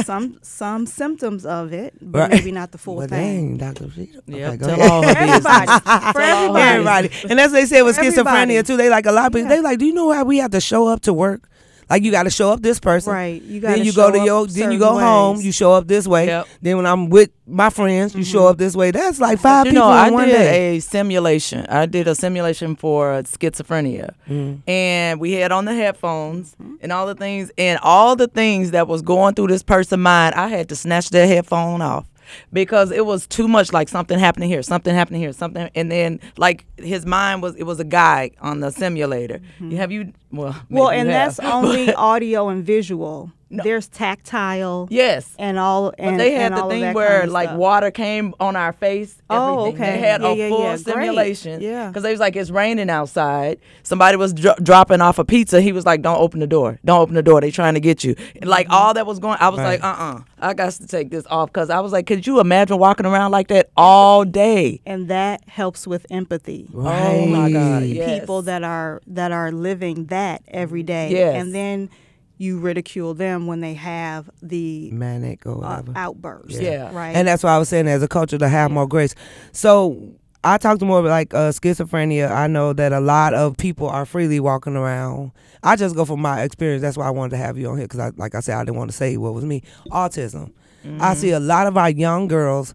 some some symptoms of it, but Right. maybe not the full well, thing. dang, Dr. Rashida. Yep, Okay, go tell all her Everybody, for everybody. Everybody. And that's what they said with Everybody. schizophrenia too. They like a lot of people. They like, do you know how we have to show up to work? Like you got to show up this person. Right. You gotta you go to up your. Then you certain go home. You show up this way. Yep. Then when I'm with my friends, you show up this way. That's like five you people know, I in one did day. a simulation. I did a simulation for schizophrenia, Mm. and we had on the headphones and all the things, and all the things that was going through this person's mind. I had to snatch their headphone off because it was too much. Like something happening here, something happening here, something, and then like his mind was. It was a guy on the simulator. You have you? Well, Well, and that's only audio and visual. There's tactile. Yes. And all. But And they had and the thing where kind of like stuff. water came on our face. Oh, okay. They had Yeah, a yeah, full yeah. Great. simulation. Yeah. Because they was like, it's raining outside. Somebody was dro- dropping off a pizza. He was like, don't open the door. Don't open the door. They trying to get you. And Mm-hmm. like all that was going. I was like, uh, uh I got to take this off because I was like, could you imagine walking around like that all day? and that helps with empathy. Oh my God! Right. Yes. People that are that are living that every day. Yes. And then you ridicule them when they have the Manic or uh, whatever. outburst. Yeah. Right. And that's why I was saying, as a culture, to have more grace. So I talked to more like uh, schizophrenia. I know that a lot of people are freely walking around. I just go from my experience. That's why I wanted to have you on here because, I, like I said, I didn't want to say what was me. Autism. I see a lot of our young girls.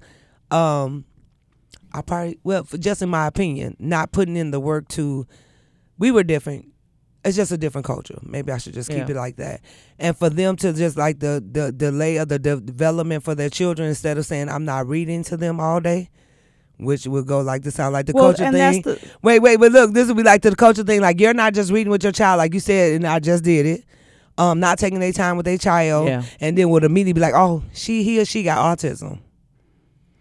Um, I probably well, for, just in my opinion, not putting in the work to. We were different. It's just a different culture. Maybe I should just keep Yeah. it like that. And for them to just like the the delay of the de- development for their children instead of saying I'm not reading to them all day, which would go like to sound like the Well, culture thing. the- wait, wait, but look, this would be like to the culture thing. Like you're not just reading with your child, like you said, and I just did it. Um, not taking their time with their child, Yeah. and then would immediately be like, "Oh, she, he or she got autism."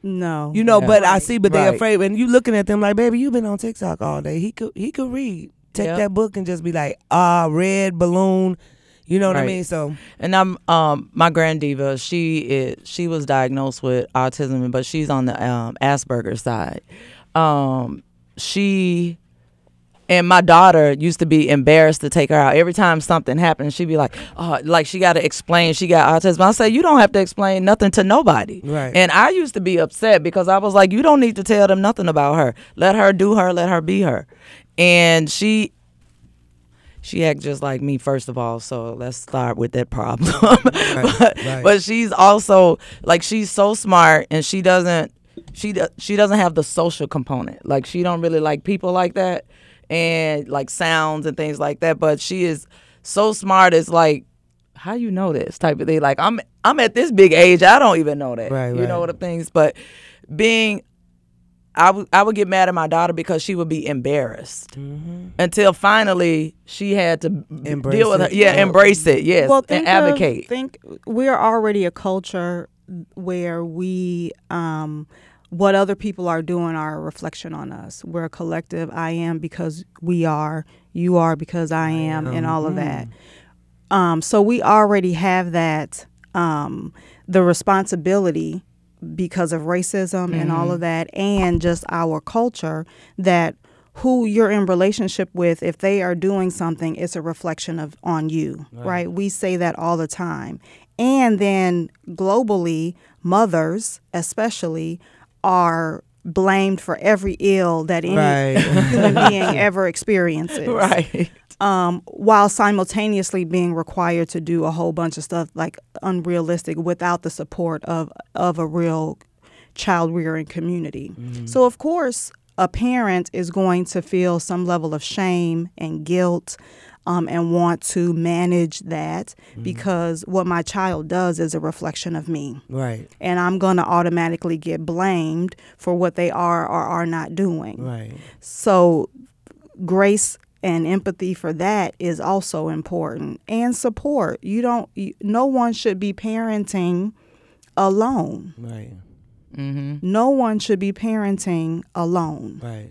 no. You know, Yeah. but I see, but they're afraid. And you looking at them like, baby, you've been on TikTok all day. He could, he could read. Take Yep. that book and just be like, ah, red balloon. You know what I mean? So And I'm um my grand diva. She is she was diagnosed with autism, but she's on the um, Asperger's side. um, she and my daughter used to be embarrassed to take her out. Every time something happened, she'd be like, "Oh, like she got to explain she got autism." I say, "You don't have to explain nothing to nobody." Right. And I used to be upset because I was like, "You don't need to tell them nothing about her. Let her do her. Let her be her." And she she acts just like me first of all. So let's start with that problem. But, right. but she's also like she's so smart and she doesn't she she doesn't have the social component. Like she don't really like people like that and like sounds and things like that. But she is so smart it's like how you know this type of thing? Like i'm i'm at this big age i don't even know that. Right, you know right. what the things but being I would I would get mad at my daughter because she would be embarrassed until finally she had to Mm-hmm. Embrace deal with her. it. Yeah, Yeah. embrace it. Yes, well, and advocate. Of, think we're already a culture where we, um, what other people are doing are a reflection on us. We're a collective. I am because we are. You are because I am, and all of that. Um, so we already have that um, the responsibility because of racism and all mm-hmm. of that, and just our culture that who you're in relationship with, if they are doing something, it's a reflection of on you, right? We say that all the time, and then globally, mothers especially are blamed for every ill that any Right. human being ever experiences right. Um, while simultaneously being required to do a whole bunch of stuff like unrealistic without the support of of a real child rearing community. So of course, a parent is going to feel some level of shame and guilt. Um, and want to manage that because what my child does is a reflection of me Right. and I'm going to automatically get blamed for what they are or are not doing. Right. So, grace and empathy for that is also important, and support. You don't. You, no one should be parenting alone. Right. Mm-hmm. No one should be parenting alone. Right.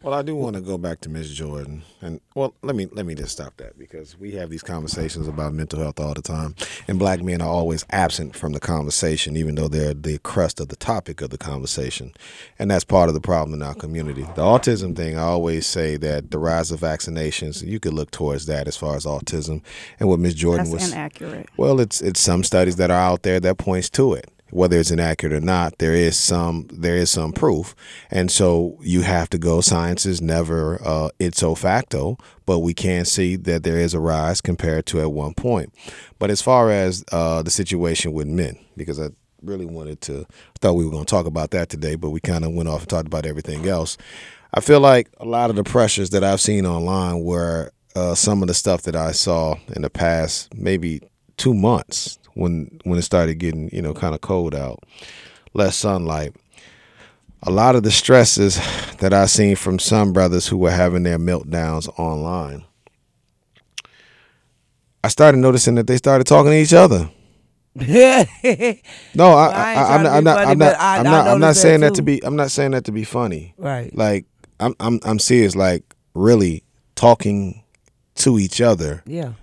Well, I do want to go back to Miss Jordan, and well, let me let me just stop that because we have these conversations about mental health all the time, and black men are always absent from the conversation, even though they're the crust of the topic of the conversation, and that's part of the problem in our community. The autism thing, I always say that the rise of vaccinations, you could look towards that as far as autism, and what Miss Jordan That's was inaccurate. well, it's it's some studies that are out there that points to it. Whether it's inaccurate or not, there is some there is some proof, and so you have to go. Science is never uh, ipso facto, but we can see that there is a rise compared to at one point. But as far as uh, the situation with men, because I really wanted to, I thought we were going to talk about that today, but we kind of went off and talked about everything else. I feel like a lot of the pressures that I've seen online were uh, some of the stuff that I saw in the past maybe two months when when it started getting you know kind of cold out, less sunlight. A lot of the stresses that I seen from some brothers who were having their meltdowns online. I started noticing that they started talking to each other. No, I, ain't I, I'm not. I'm not. I'm not. I- I'm not. I'm not saying that that to be. I'm not saying that to be funny. Right. Like I'm. I'm. I'm serious. Like really talking to each other, Yeah.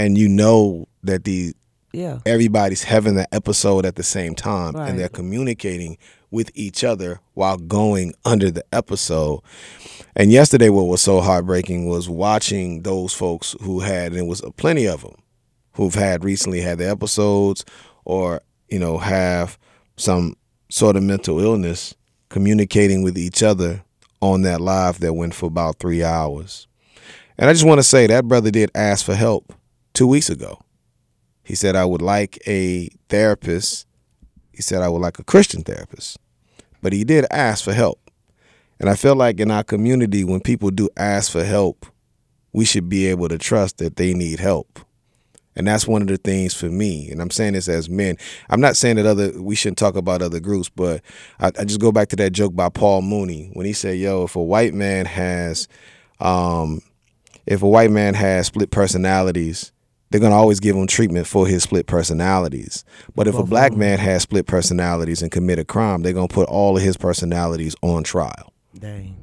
And you know that the Yeah. everybody's having the episode at the same time, Right. and they're communicating with each other while going under the episode. And yesterday, what was so heartbreaking was watching those folks who had, and it was plenty of them, who've had recently had their episodes or, you know, have some sort of mental illness communicating with each other on that live that went for about three hours. And I just want to say that brother did ask for help two weeks ago. He said, I would like a therapist. He said, I would like a Christian therapist. But he did ask for help. And I feel like in our community, when people do ask for help, we should be able to trust that they need help. And that's one of the things for me. And I'm saying this as men. I'm not saying that other we shouldn't talk about other groups, but I, I just go back to that joke by Paul Mooney when he said, "Yo, if a white man has, um, if a white man has split personalities, they're gonna always give him treatment for his split personalities. But if a black man has split personalities and commit a crime, they're gonna put all of his personalities on trial." Dang.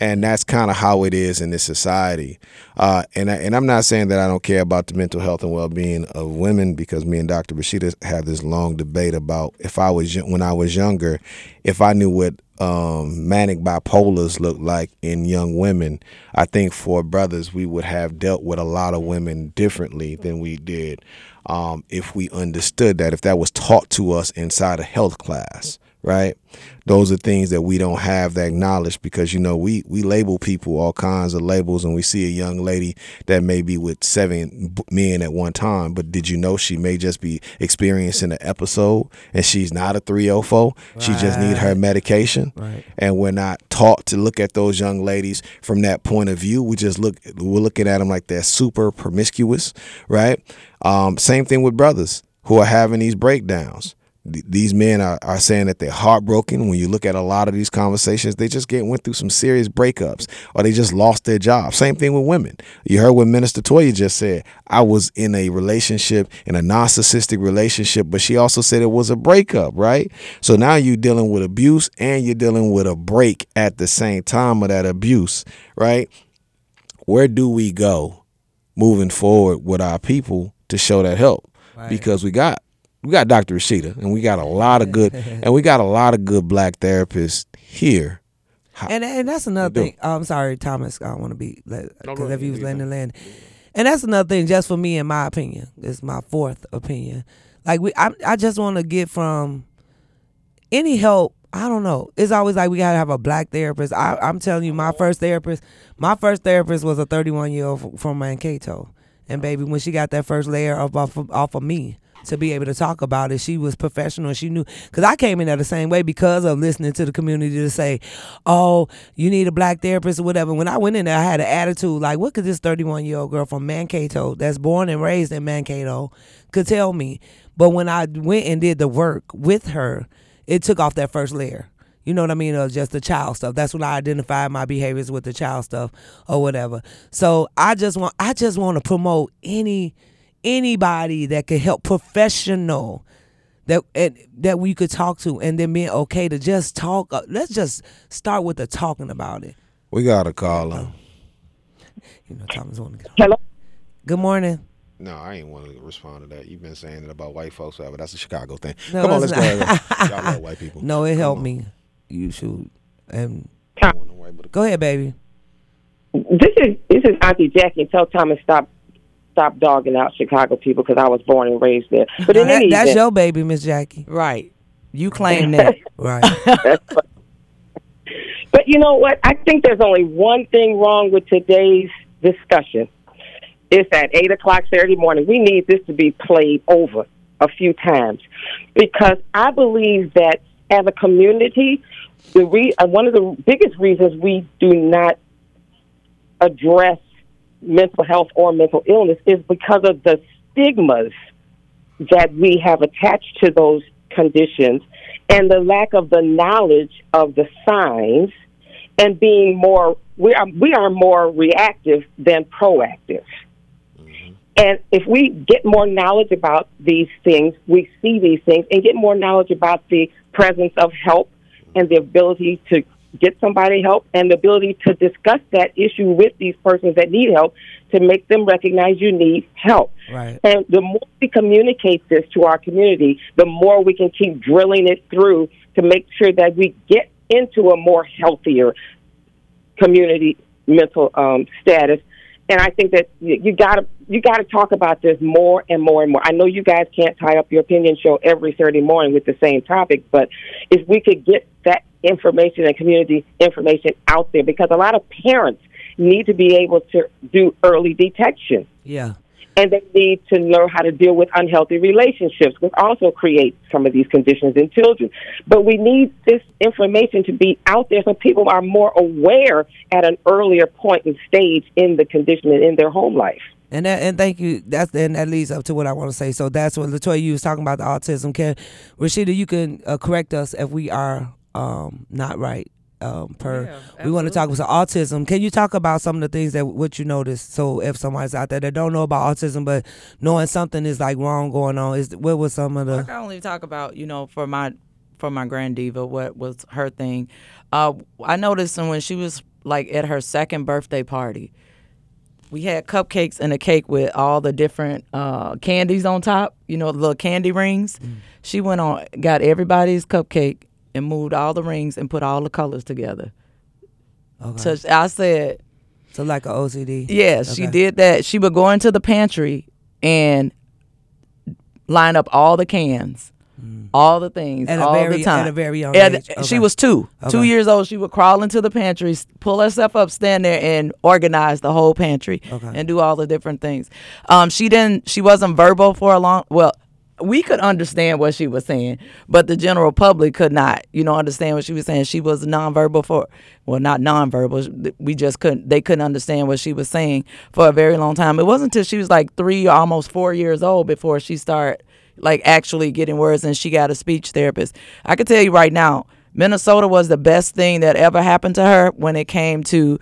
And that's kind of how it is in this society. Uh, and I, and I'm not saying that I don't care about the mental health and well being of women because me and Dr. Rashida have this long debate about if I was when I was younger, if I knew what um, manic bipolars look like in young women, I think for brothers we would have dealt with a lot of women differently than we did um, if we understood that if that was taught to us inside a health class right? Those are things that we don't have that knowledge because you know we we label people all kinds of labels, and we see a young lady that may be with seven men at one time, but did you know she may just be experiencing an episode and she's not a 304? She just need her medication, Right. and we're not taught to look at those young ladies from that point of view. We just look we're looking at them like they're super promiscuous, right? Um, same thing with brothers who are having these breakdowns th- these men are, are saying that they're heartbroken. When you look at a lot of these conversations, they just get went through some serious breakups or they just lost their job. Same thing with women. You heard what Minister Toya just said. I was in a relationship, in a narcissistic relationship, but she also said it was a breakup, right? So now you're dealing with abuse and you're dealing with a break at the same time of that abuse, right? Where do we go moving forward with our people to show that help? Because we got we got Dr. Rashida, and we got a lot of good, and we got a lot of good black therapists here. And and that's another thing. Oh, I'm sorry, Thomas. I don't want to be because go if he was You letting land, and that's another thing. Just for me, in my opinion, it's my fourth opinion. Like we, I, I just want to get from any help. I don't know. It's always like we gotta have a black therapist. I, I'm telling you, my first therapist, my first therapist was a 31 year old from Mankato, and baby, when she got that first layer of off of, off of me to be able to talk about it, she was professional. She knew because I came in there the same way because of listening to the community to say, "Oh, you need a black therapist or whatever." When I went in there, I had an attitude like, "What could this 31 year old girl from Mankato, that's born and raised in Mankato, could tell me?" But when I went and did the work with her, it took off that first layer. You know what I mean? Of just the child stuff. That's when I identified my behaviors with the child stuff or whatever. So I just want I just want to promote any anybody that could help professional that and, that we could talk to and then being okay to just talk. Uh, let's just start with the talking about it. We got to call him. You know, Thomas want to get on. Hello. Good morning. No, I ain't want to respond to that. You've been saying it about white folks, forever. That's a Chicago thing. No, Come on, let's that's go. ahead. Y'all love white people. No, it Come helped on. me. You should. And I don't want no white, but- go ahead, baby. This is this is Auntie Jackie. Tell Thomas stop stop dogging out Chicago people because I was born and raised there. But in that- any that's event, your baby, Miss Jackie. Right. You claim that. Right. but you know what? I think there's only one thing wrong with today's discussion. It's at eight o'clock Saturday morning. We need this to be played over a few times because I believe that as a community, the re- uh, one of the biggest reasons we do not address mental health or mental illness is because of the stigmas that we have attached to those conditions and the lack of the knowledge of the signs and being more we are we are more reactive than proactive. And if we get more knowledge about these things, we see these things and get more knowledge about the presence of help and the ability to get somebody help and the ability to discuss that issue with these persons that need help to make them recognize you need help. Right. And the more we communicate this to our community, the more we can keep drilling it through to make sure that we get into a more healthier community mental um, status. And I think that you gotta you gotta talk about this more and more and more. I know you guys can't tie up your opinion show every Saturday morning with the same topic, but if we could get that information and community information out there, because a lot of parents need to be able to do early detection Yeah. And they need to know how to deal with unhealthy relationships, which also create some of these conditions in children. But we need this information to be out there so people are more aware at an earlier point and stage in the condition and in their home life. And that, and thank you. That's and that leads up to what I want to say. So that's what Latoya you was talking about the autism. Can Rashida, you can uh, correct us if we are um, not right. Um, per we want to talk about autism. Can you talk about some of the things that what you noticed? So if somebody's out there that don't know about autism, but knowing something is like wrong going on, is what was some of the I can only talk about you know for my for my grand diva what was her thing. Uh, I noticed when she was like at her second birthday party. We had cupcakes and a cake with all the different uh, candies on top. You know, the little candy rings. Mm. She went on, got everybody's cupcake and moved all the rings and put all the colors together. Okay. So I said, So like a OCD. yeah, she did that. She would go into the pantry and line up all the cans, all the things, Mm. At all very- the time. at a very young At- age. She was two, two years old. She would crawl into the pantry, pull herself up, stand there, and organize the whole pantry Okay. and do all the different things. Um, she didn't. She wasn't verbal for a long. Well. We could understand what she was saying, but the general public could not, you know, understand what she was saying. She was nonverbal for, well, not nonverbal. We just couldn't. They couldn't understand what she was saying for a very long time. It wasn't until she was like three, almost four years old, before she started like actually getting words, and she got a speech therapist. I can tell you right now, Minnesota was the best thing that ever happened to her when it came to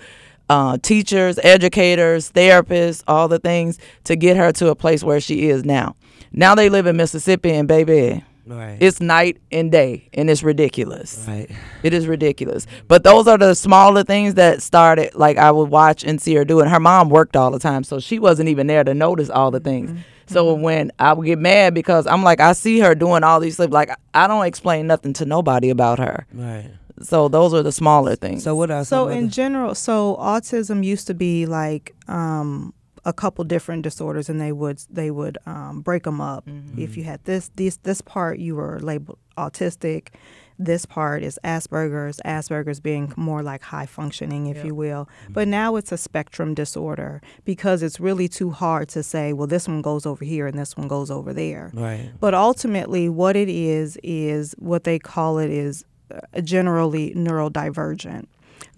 uh, teachers, educators, therapists, all the things to get her to a place where she is now. Now they live in Mississippi, and baby, Right. it's night and day, and it's ridiculous. Right. It is ridiculous. But those are the smaller things that started. Like I would watch and see her do it. Her mom worked all the time, so she wasn't even there to notice all the things. So when I would get mad because I'm like, I see her doing all these things. Like I don't explain nothing to nobody about her. Right. So those are the smaller things. So what else? So in general, so autism used to be like um, a couple different disorders, and they would they would um, break them up. If you had this this this part, you were labeled autistic. This part is Asperger's. Asperger's being more like high functioning, if you will. But now it's a spectrum disorder because it's really too hard to say, well, this one goes over here and this one goes over there. Right. But ultimately, what it is is what they call it is uh, generally neurodivergent,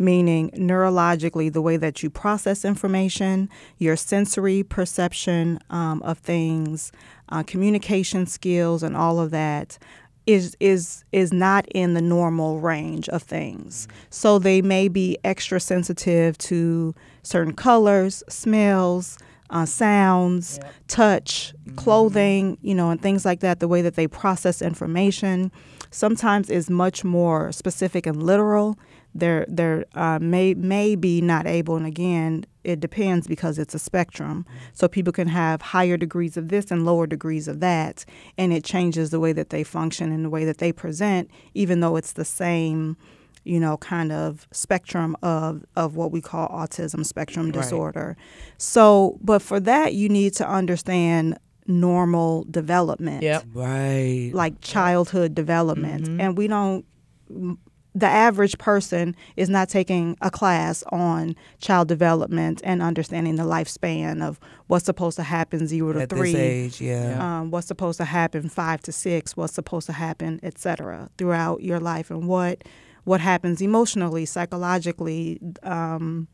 meaning neurologically, the way that you process information, your sensory perception um, of things, uh, communication skills, and all of that. Is, is is not in the normal range of things. So they may be extra sensitive to certain colors, smells, uh, sounds, touch, clothing, you know, and things like that, the way that they process information sometimes is much more specific and literal. They're, they're uh, may, may be not able, and again, it depends because it's a spectrum. So people can have higher degrees of this and lower degrees of that, and it changes the way that they function and the way that they present, even though it's the same you know, kind of spectrum of, of what we call autism spectrum Right. disorder. So, but for that, you need to understand normal development. Yep. Right. Like childhood development. And we don't, the average person is not taking a class on child development and understanding the lifespan of what's supposed to happen zero to At this three age, yeah. um, what's supposed to happen five to six, what's supposed to happen, et cetera, throughout your life, and what what happens emotionally, psychologically, um,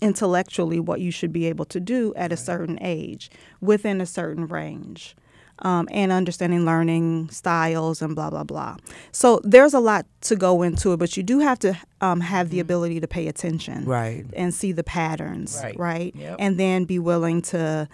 intellectually, what you should be able to do at a certain age, within a certain range. Um, and understanding learning styles and blah blah blah. So there's a lot to go into it, but you do have to um, have the ability to pay attention, Right. and see the patterns, Right. right, Yep. and then be willing to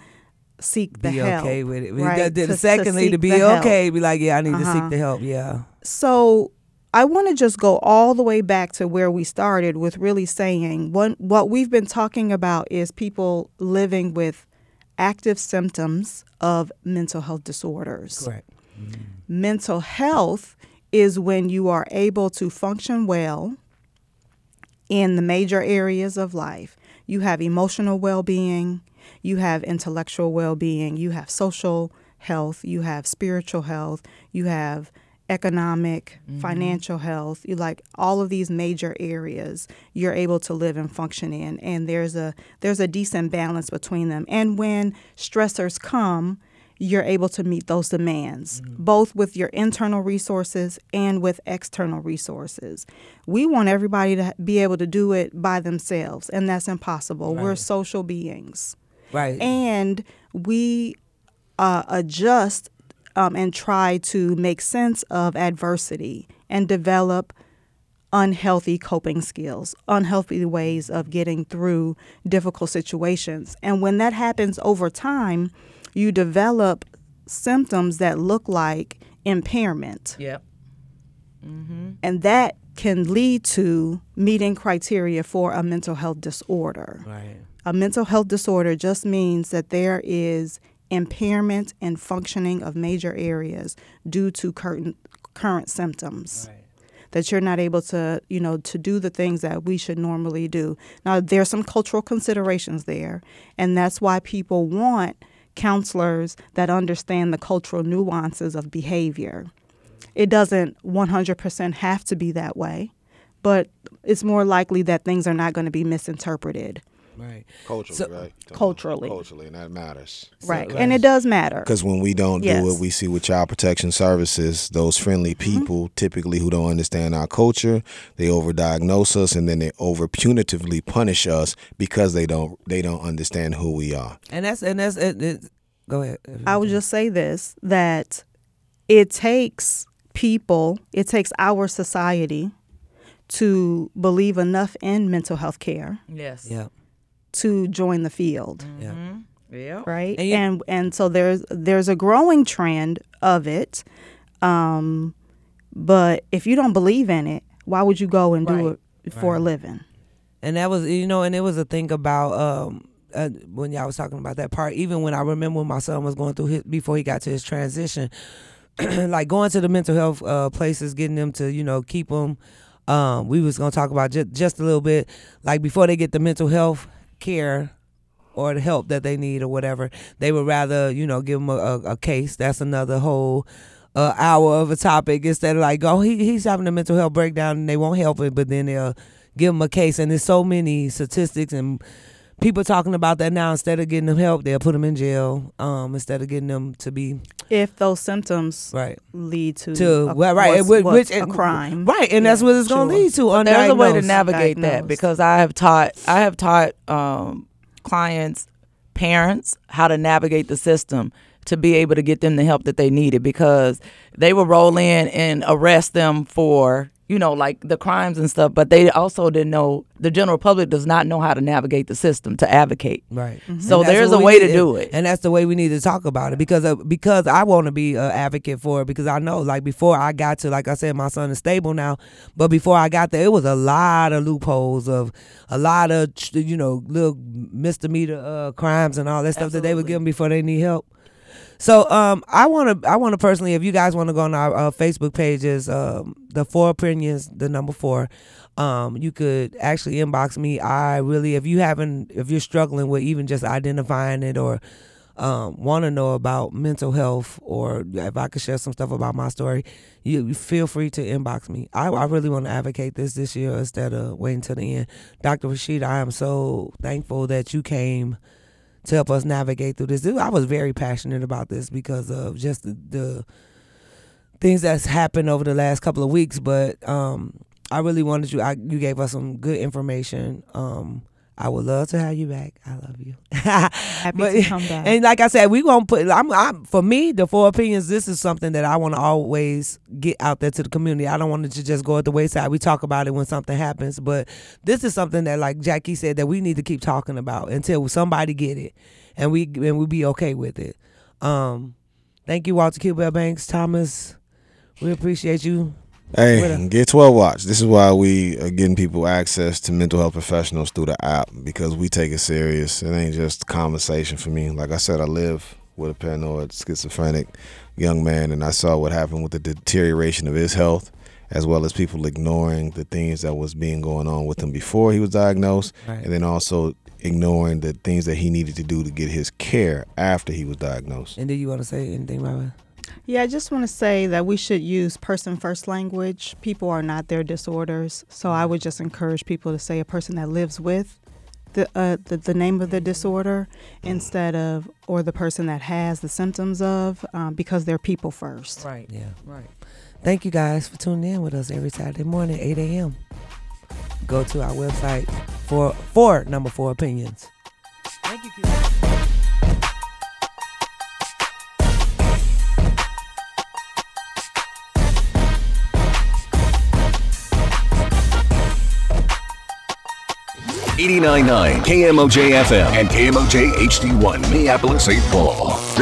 seek the be help. okay with it. right? To- to secondly, to, seek be the help. okay, be like, yeah, I need to Uh-huh. seek the help. Yeah. So I want to just go all the way back to where we started with really saying what what we've been talking about is people living with active symptoms of mental health disorders. Correct. Mm. Mental health is when you are able to function well in the major areas of life. You have emotional well being, you have intellectual well being, you have social health, you have spiritual health, you have economic, financial health, you like all of these major areas you're able to live and function in and there's a there's a decent balance between them. And when stressors come, you're able to meet those demands, both with your internal resources and with external resources. We want everybody to be able to do it by themselves, and that's impossible. We're social beings. Right. And we uh, adjust um, and try to make sense of adversity and develop unhealthy coping skills, unhealthy ways of getting through difficult situations. And when that happens over time, you develop symptoms that look like impairment. Yep. And that can lead to meeting criteria for a mental health disorder. Right. A mental health disorder just means that there is impairment and functioning of major areas due to current current symptoms. That you're not able to, you know, to do the things that we should normally do. Now, there's some cultural considerations there, and that's why people want counselors that understand the cultural nuances of behavior. It doesn't 100% have to be that way, but it's more likely that things are not going to be misinterpreted. Right. Culturally, right? Culturally. Culturally, and that matters. Right. And it does matter. Because when we don't Yes. do it, we see with child protection services, those friendly Mm-hmm. people, typically who don't understand our culture, they overdiagnose us and then they over punitively punish us because they don't they don't understand who we are. And that's and that's it, it, go ahead. I would just say this that it takes people, it takes our society to believe enough in mental health care Yes. Yeah. To join the field. Yeah. Yeah. Right? And And, you- and so there's there's a growing trend of it. Um but if you don't believe in it, why would you go and do it for a living? And that was, you know, and it was a thing about um, uh, when y'all was talking about that part. Even when I remember when my son was going through his before he got to his transition, like going to the mental health uh, places, getting them to, you know, keep them. Um, we was gonna talk about just just a little bit, like before they get the mental health care or the help that they need or whatever, they would rather, you know, give them a, a, a case. That's another whole uh, hour of a topic instead of like, oh, he, he's having a mental health breakdown and they won't help it, but then they'll give him a case. And there's so many statistics and people talking about that now. Instead of getting them help, they'll put them in jail um, instead of getting them to be If those symptoms right lead to, to a, well, right, what's- what's which a crime. right, and that's what it's going to lead to. But there's a way to navigate that because I have taught I have taught um, clients, parents how to navigate the system to be able to get them the help that they needed because they would roll in and arrest them for you know like the crimes and stuff, but they also didn't know the general public does not know how to navigate the system to advocate. Right. So And that's there's a way need- to do it. and that's the way we need to talk about it because of, because I want to be an advocate for it because I know like before I got to like I said my son is stable now, but before I got there it was a lot of loopholes of a lot of you know little misdemeanor uh, crimes and all that stuff that they were giving before they need help. So um, I want to I want to personally, if you guys want to go on our uh, Facebook pages, um, the four opinions, the number four, um, you could actually inbox me. I really, if you haven't, if you're struggling with even just identifying it or um, want to know about mental health or if I could share some stuff about my story, you feel free to inbox me. I, I really want to advocate this this year instead of waiting till the end. Dr. Rashid, I am so thankful that you came to help us navigate through this. I was very passionate about this because of just the, the things that's happened over the last couple of weeks. But um, I really wanted you. I, you gave us some good information. Um, I would love to have you back. I love you. Happy to come back. And like I said, we gonna put. I'm, I'm for me the four opinions. This is something that I want to always get out there to the community. I don't want it to just go at the wayside. We talk about it when something happens, but this is something that, like Jackie said, that we need to keep talking about until somebody get it, and we and we be okay with it. Um, thank you, Walter Q. Bell Banks, Thomas. We appreciate you. Hey, get 12 Watch. This is why we are getting people access to mental health professionals through the app because we take it serious. It ain't just conversation for me. Like I said, I live with a paranoid schizophrenic young man, and I saw what happened with the deterioration of his health, as well as people ignoring the things that was being going on with him before he was diagnosed, Right. and then also ignoring the things that he needed to do to get his care after he was diagnosed. And do you want to say anything about it? Yeah, I just want to say that we should use person first language. People are not their disorders. So I would just encourage people to say a person that lives with the, uh, the, the name of the disorder instead of, or the person that has the symptoms of, um, because they're people first. Right. Yeah. Right. Thank you guys for tuning in with us every Saturday morning, 8 a.m. Go to our website for for number four opinions. Thank you, 89.9 KMOJ FM and KMOJ HD1 Minneapolis St. Paul.